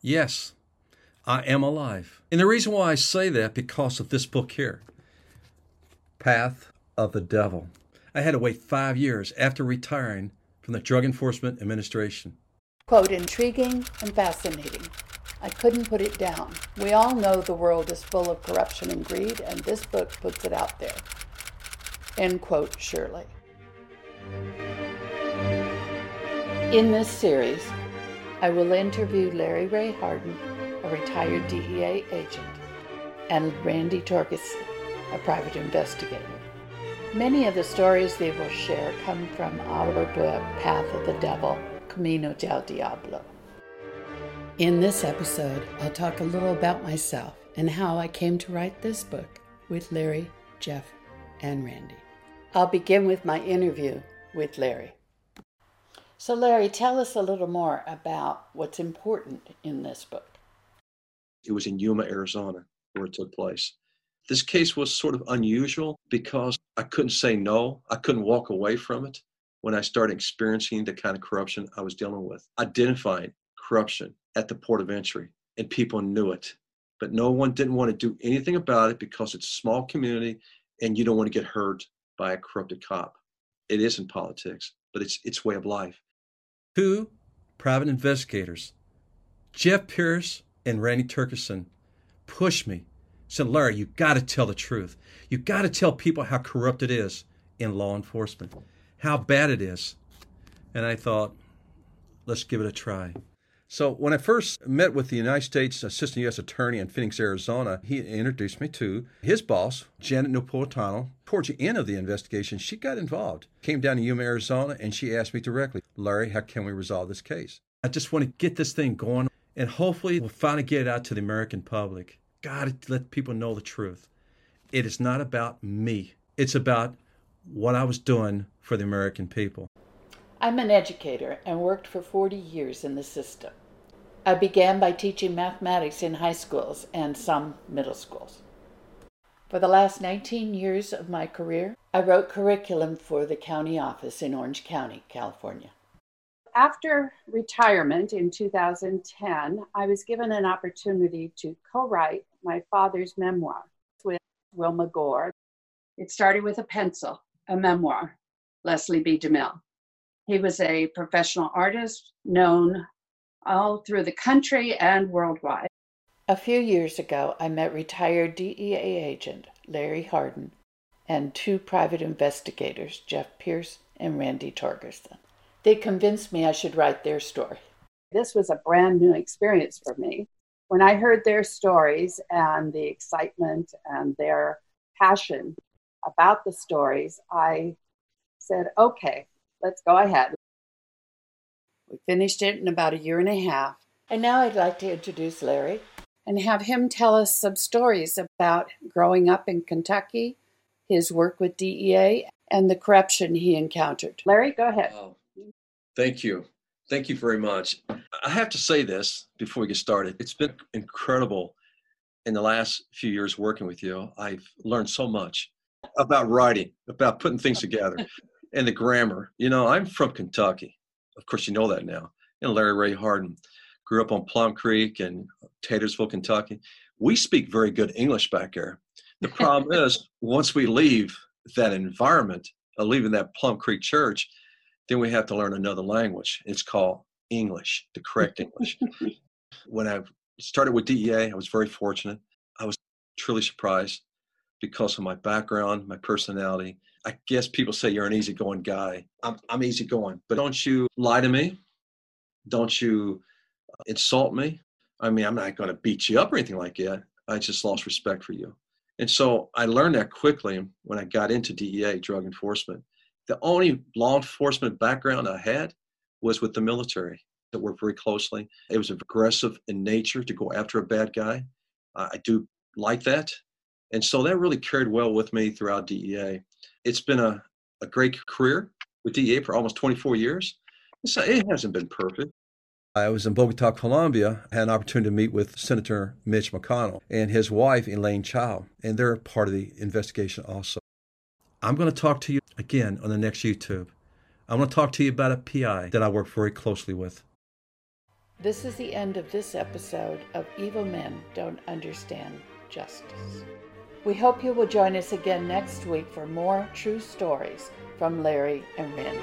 Yes, I am alive. And the reason why I say that because of this book here, Path of the Devil. I had to wait five years after retiring from the Drug Enforcement Administration. Quote, intriguing and fascinating. I couldn't put it down. We all know the world is full of corruption and greed, and this book puts it out there. End quote, Shirley. In this series, I will interview Larry Ray Harden, a retired DEA agent, and Randy Torgerson, a private investigator. Many of the stories they will share come from our book, Path of the Devil, Camino del Diablo. In this episode, I'll talk a little about myself and how I came to write this book with Larry, Jeff, and Randy. I'll begin with my interview with Larry. So, Larry, tell us a little more about what's important in this book. It was in Yuma, Arizona, where it took place. This case was sort of unusual because I couldn't say no, I couldn't walk away from it when I started experiencing the kind of corruption I was dealing with. Identifying corruption at the port of entry, and people knew it. But no one didn't want to do anything about it because it's a small community and you don't want to get hurt by a corrupted cop. It isn't politics, but it's its way of life. Two private investigators, Jeff Pierce and Randy Torgerson, pushed me. Said, Larry, you got to tell the truth. You got to tell people how corrupt it is in law enforcement, how bad it is. And I thought, let's give it a try. So when I first met with the United States Assistant U.S. Attorney in Phoenix, Arizona, he introduced me to his boss, Janet Napolitano. Towards the end of the investigation, she got involved. Came down to Yuma, Arizona, and she asked me directly, Larry, how can we resolve this case? I just want to get this thing going, and hopefully we'll finally get it out to the American public. Got to let people know the truth. It is not about me. It's about what I was doing for the American people. I'm an educator and worked for 40 years in the system. I began by teaching mathematics in high schools and some middle schools. For the last 19 years of my career, I wrote curriculum for the county office in Orange County, California. After retirement in 2010, I was given an opportunity to co write my father's memoir with Wilma Gore. It started with a pencil, a memoir, Leslie B. DeMille. He was a professional artist known all through the country and worldwide. A few years ago, I met retired DEA agent Larry Harden and two private investigators, Jeff Pierce and Randy Torgerson. They convinced me I should write their story. This was a brand new experience for me. When I heard their stories and the excitement and their passion about the stories, I said, okay, let's go ahead. We finished it in about a year and a half. And now I'd like to introduce Larry and have him tell us some stories about growing up in Kentucky, his work with DEA, and the corruption he encountered. Larry, go ahead. Oh, thank you. Thank you very much. I have to say this before we get started. It's been incredible in the last few years working with you. I've learned so much about writing, about putting things together, and the grammar. You know, I'm from Kentucky. Of course, you know that now. And Larry Ray Harden grew up on Plum Creek and Taylorsville, Kentucky. We speak very good English back there. The problem is, once we leave that environment, uh, leaving that Plum Creek church, then we have to learn another language. It's called English, the correct English. when I started with DEA, I was very fortunate. I was truly surprised because of my background, my personality. I guess people say you're an easygoing guy. I'm, I'm easygoing, but don't you lie to me. Don't you uh, insult me. I mean, I'm not going to beat you up or anything like that. I just lost respect for you. And so I learned that quickly when I got into DEA, drug enforcement. The only law enforcement background I had was with the military that worked very closely. It was aggressive in nature to go after a bad guy. I do like that. And so that really carried well with me throughout DEA. It's been a, a great career with DEA for almost 24 years. So it hasn't been perfect. I was in Bogota, Colombia, had an opportunity to meet with Senator Mitch McConnell and his wife, Elaine Chao, and they're part of the investigation also. I'm going to talk to you again on the next YouTube. I want to talk to you about a PI that I work very closely with. This is the end of this episode of Evil Men Don't Understand Justice. We hope you will join us again next week for more true stories from Larry and Randy.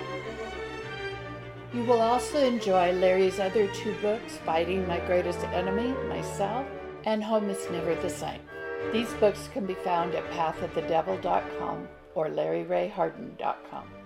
You will also enjoy Larry's other two books, Fighting My Greatest Enemy, Myself, and Home is Never the Same. These books can be found at pathofthedevil.com or larryrayharden.com.